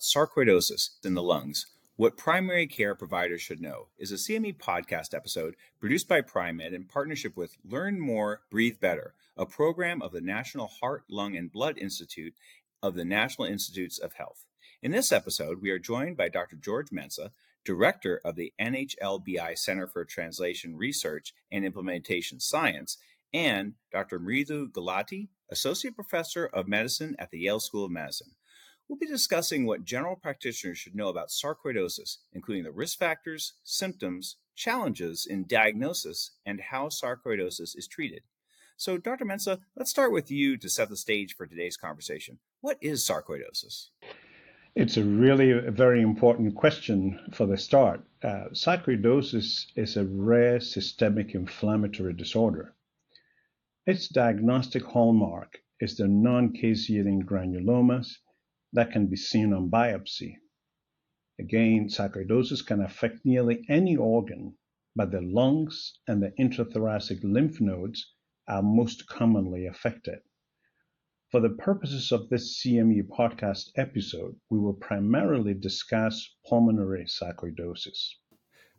sarcoidosis in the lungs. What primary care providers should know is a CME podcast episode produced by Pri-Med in partnership with Learn More, Breathe Better, a program of the National Heart, Lung, and Blood Institute of the National Institutes of Health. In this episode, we are joined by Dr. George Mensah, Director of the NHLBI Center for Translation Research and Implementation Science, and Dr. Mridu Gulati, Associate Professor of Medicine at the Yale School of Medicine. We'll be discussing what general practitioners should know about sarcoidosis, including the risk factors, symptoms, challenges in diagnosis, and how sarcoidosis is treated. So, Dr. Mensah, let's start with you to set the stage for today's conversation. What is sarcoidosis? It's a really a very important question for the start. Uh, sarcoidosis is a rare systemic inflammatory disorder. Its diagnostic hallmark is the non caseating granulomas that can be seen on biopsy. Again, sarcoidosis can affect nearly any organ, but the lungs and the intrathoracic lymph nodes are most commonly affected. For the purposes of this CME podcast episode, we will primarily discuss pulmonary sarcoidosis.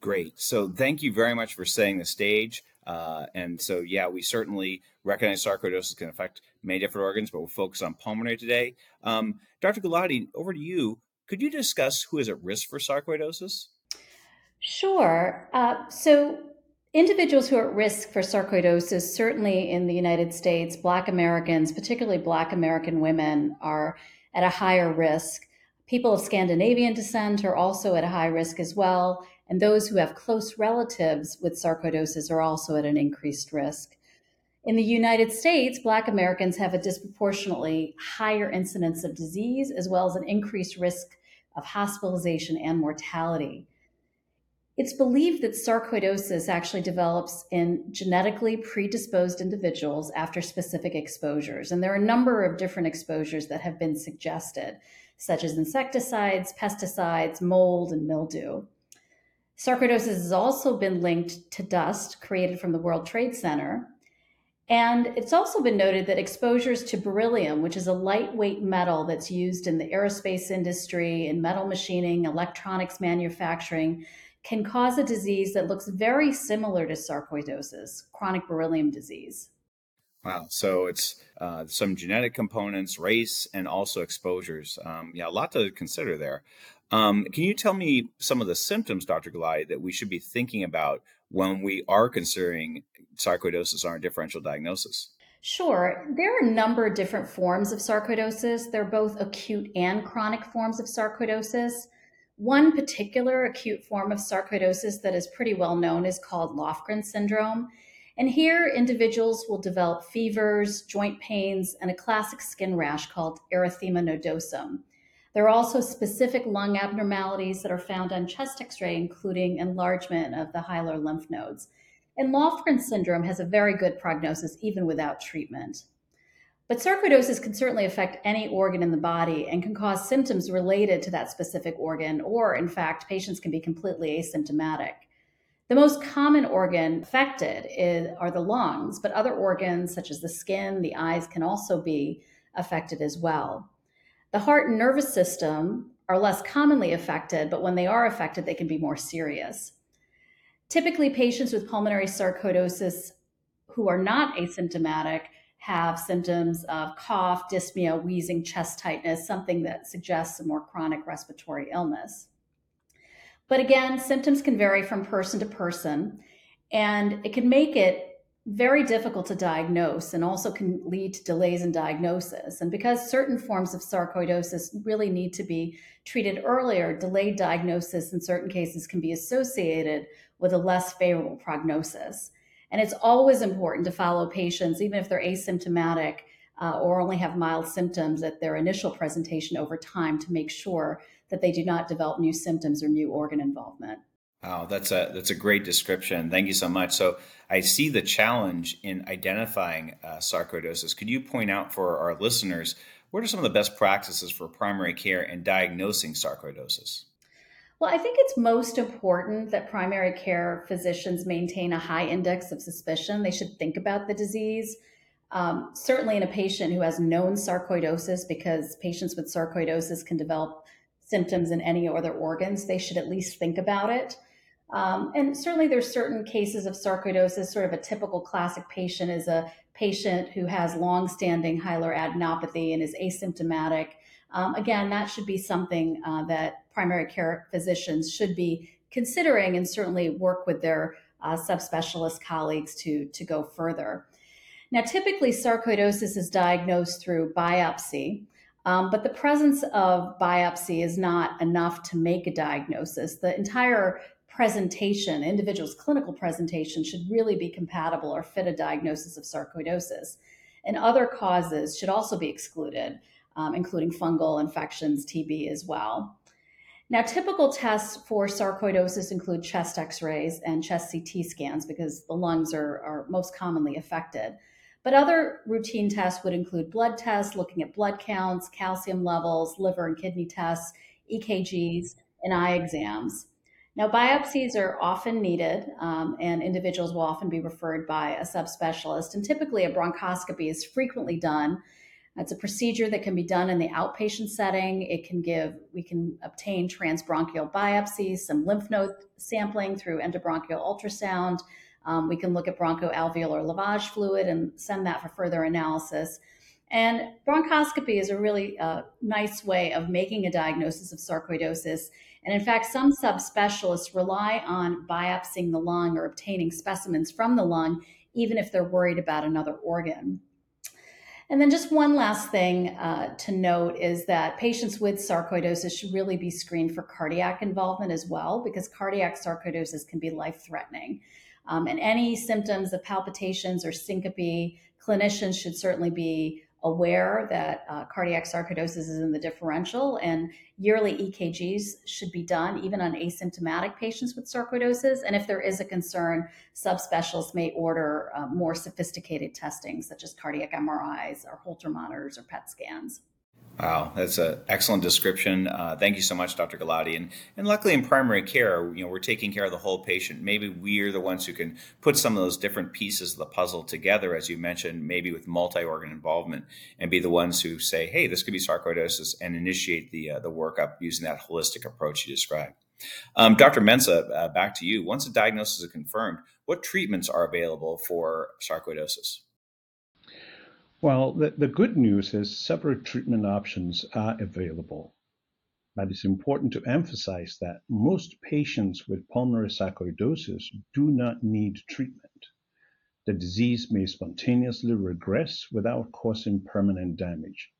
Great. So, thank you very much for setting the stage. Uh, and so, yeah, we certainly recognize sarcoidosis can affect many different organs, but we'll focus on pulmonary today. Um, Dr. Gulati, over to you. Could you discuss who is at risk for sarcoidosis? Sure. Uh, so, individuals who are at risk for sarcoidosis, certainly in the United States, Black Americans, particularly Black American women, are at a higher risk. People of Scandinavian descent are also at a high risk as well. And those who have close relatives with sarcoidosis are also at an increased risk. In the United States, Black Americans have a disproportionately higher incidence of disease, as well as an increased risk of hospitalization and mortality. It's believed that sarcoidosis actually develops in genetically predisposed individuals after specific exposures. And there are a number of different exposures that have been suggested, such as insecticides, pesticides, mold, and mildew. Sarcoidosis has also been linked to dust created from the World Trade Center, and it's also been noted that exposures to beryllium, which is a lightweight metal that's used in the aerospace industry, in metal machining, electronics manufacturing, can cause a disease that looks very similar to sarcoidosis, chronic beryllium disease. Wow. So it's uh, some genetic components, race, and also exposures. Um, yeah, a lot to consider there. Um, can you tell me some of the symptoms, Dr. Gulati, that we should be thinking about when we are considering sarcoidosis are a differential diagnosis? Sure. There are a number of different forms of sarcoidosis. They're both acute and chronic forms of sarcoidosis. One particular acute form of sarcoidosis that is pretty well known is called Lofgren syndrome. And here, individuals will develop fevers, joint pains, and a classic skin rash called erythema nodosum. There are also specific lung abnormalities that are found on chest x ray, including enlargement of the hilar lymph nodes. And Lofgren syndrome has a very good prognosis even without treatment. But sarcoidosis can certainly affect any organ in the body and can cause symptoms related to that specific organ, or in fact, patients can be completely asymptomatic. The most common organ affected is, are the lungs, but other organs such as the skin, the eyes can also be affected as well. The heart and nervous system are less commonly affected, but when they are affected, they can be more serious. Typically, patients with pulmonary sarcoidosis who are not asymptomatic have symptoms of cough, dyspnea, wheezing, chest tightness, something that suggests a more chronic respiratory illness. But again, symptoms can vary from person to person, and it can make it very difficult to diagnose and also can lead to delays in diagnosis. And because certain forms of sarcoidosis really need to be treated earlier, delayed diagnosis in certain cases can be associated with a less favorable prognosis. And it's always important to follow patients, even if they're asymptomatic uh, or only have mild symptoms at their initial presentation over time to make sure that they do not develop new symptoms or new organ involvement. Wow, that's a that's a great description. Thank you so much. So I see the challenge in identifying uh, sarcoidosis. Could you point out for our listeners what are some of the best practices for primary care and diagnosing sarcoidosis? Well, I think it's most important that primary care physicians maintain a high index of suspicion. They should think about the disease. Um, certainly, in a patient who has known sarcoidosis, because patients with sarcoidosis can develop symptoms in any other organs, they should at least think about it. Um, and certainly, there's certain cases of sarcoidosis. Sort of a typical classic patient is a patient who has long-standing hilar adenopathy and is asymptomatic. Um, again, that should be something uh, that primary care physicians should be considering, and certainly work with their uh, subspecialist colleagues to to go further. Now, typically, sarcoidosis is diagnosed through biopsy. Um, but the presence of biopsy is not enough to make a diagnosis. The entire presentation, individual's clinical presentation, should really be compatible or fit a diagnosis of sarcoidosis. And other causes should also be excluded, um, including fungal infections, TB as well. Now, typical tests for sarcoidosis include chest x rays and chest CT scans because the lungs are, are most commonly affected. But other routine tests would include blood tests, looking at blood counts, calcium levels, liver and kidney tests, EKGs, and eye exams. Now, biopsies are often needed, um, and individuals will often be referred by a subspecialist. And typically, a bronchoscopy is frequently done. It's a procedure that can be done in the outpatient setting. It can give, we can obtain transbronchial biopsies, some lymph node sampling through endobronchial ultrasound. Um, we can look at bronchoalveolar lavage fluid and send that for further analysis. And bronchoscopy is a really uh, nice way of making a diagnosis of sarcoidosis and in fact, some subspecialists rely on biopsying the lung or obtaining specimens from the lung, even if they're worried about another organ. And then, just one last thing uh, to note is that patients with sarcoidosis should really be screened for cardiac involvement as well, because cardiac sarcoidosis can be life threatening. Um, and any symptoms of palpitations or syncope, clinicians should certainly be aware that uh, cardiac sarcoidosis is in the differential and yearly EKGs should be done even on asymptomatic patients with sarcoidosis. And if there is a concern, subspecialists may order uh, more sophisticated testing such as cardiac MRIs or Holter monitors or PET scans. Wow, that's an excellent description. Uh, thank you so much, Dr. Gulati. And, and luckily, in primary care, you know, we're taking care of the whole patient. Maybe we're the ones who can put some of those different pieces of the puzzle together, as you mentioned, maybe with multi-organ involvement, and be the ones who say, "Hey, this could be sarcoidosis," and initiate the uh, the workup using that holistic approach you described. Um, Dr. Mensah, uh, back to you. Once a diagnosis is confirmed, what treatments are available for sarcoidosis? Well, the, the good news is several treatment options are available. But it's important to emphasize that most patients with pulmonary sarcoidosis do not need treatment. The disease may spontaneously regress without causing permanent damage.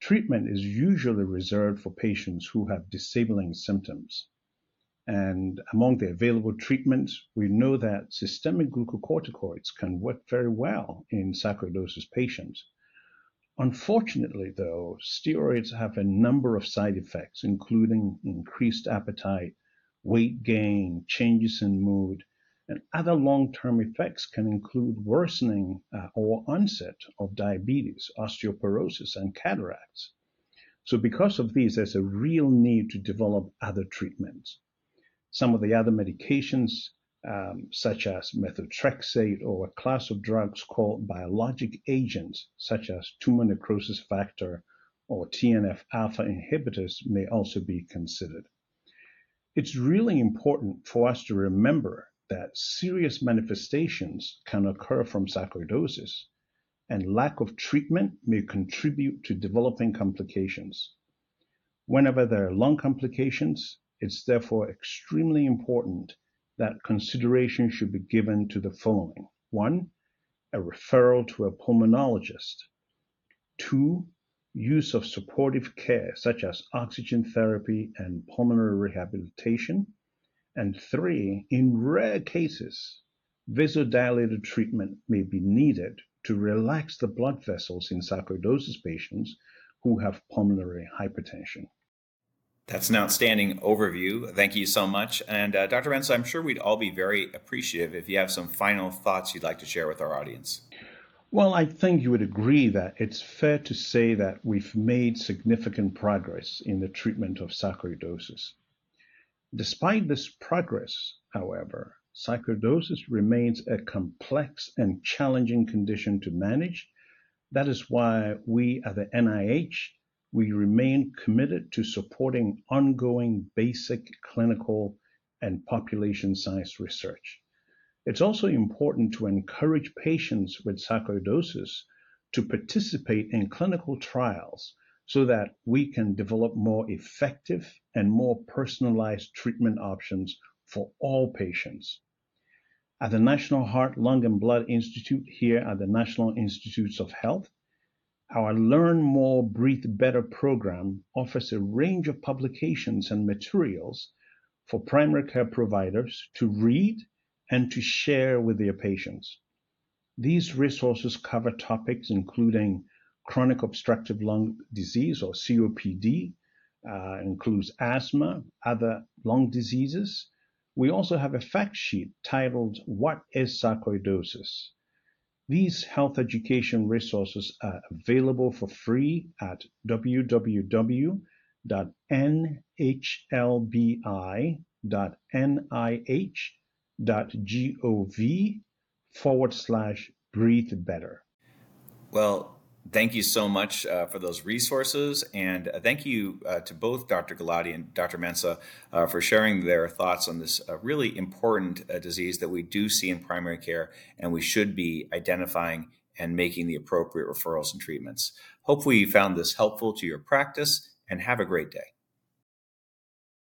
Treatment is usually reserved for patients who have disabling symptoms. And among the available treatments, we know that systemic glucocorticoids can work very well in sarcoidosis patients. Unfortunately, though, steroids have a number of side effects, including increased appetite, weight gain, changes in mood, and other long term effects can include worsening uh, or onset of diabetes, osteoporosis, and cataracts. So, because of these, there's a real need to develop other treatments. Some of the other medications, um, such as methotrexate or a class of drugs called biologic agents, such as tumor necrosis factor or TNF alpha inhibitors, may also be considered. It's really important for us to remember that serious manifestations can occur from sarcoidosis, and lack of treatment may contribute to developing complications. Whenever there are lung complications, it's therefore extremely important that consideration should be given to the following. One, a referral to a pulmonologist. Two, use of supportive care such as oxygen therapy and pulmonary rehabilitation. And three, in rare cases, vasodilator treatment may be needed to relax the blood vessels in sarcoidosis patients who have pulmonary hypertension. That's an outstanding overview. Thank you so much. And uh, Dr. Mensah, I'm sure we'd all be very appreciative if you have some final thoughts you'd like to share with our audience. Well, I think you would agree that it's fair to say that we've made significant progress in the treatment of sarcoidosis. Despite this progress, however, sarcoidosis remains a complex and challenging condition to manage. That is why we at the NIH we remain committed to supporting ongoing basic clinical and population science research. It's also important to encourage patients with sarcoidosis to participate in clinical trials so that we can develop more effective and more personalized treatment options for all patients. At the National Heart, Lung, and Blood Institute here at the National Institutes of Health, our Learn More, Breathe Better program offers a range of publications and materials for primary care providers to read and to share with their patients. These resources cover topics including chronic obstructive lung disease or COPD, uh, includes asthma, other lung diseases. We also have a fact sheet titled What is Sarcoidosis? These health education resources are available for free at www.nhLbi.nih.gov forward slash breathe better. Well, thank you so much uh, for those resources. And uh, thank you uh, to both Dr. Gulati and Dr. Mensah uh, for sharing their thoughts on this uh, really important uh, disease that we do see in primary care and we should be identifying and making the appropriate referrals and treatments. Hopefully, you found this helpful to your practice and have a great day.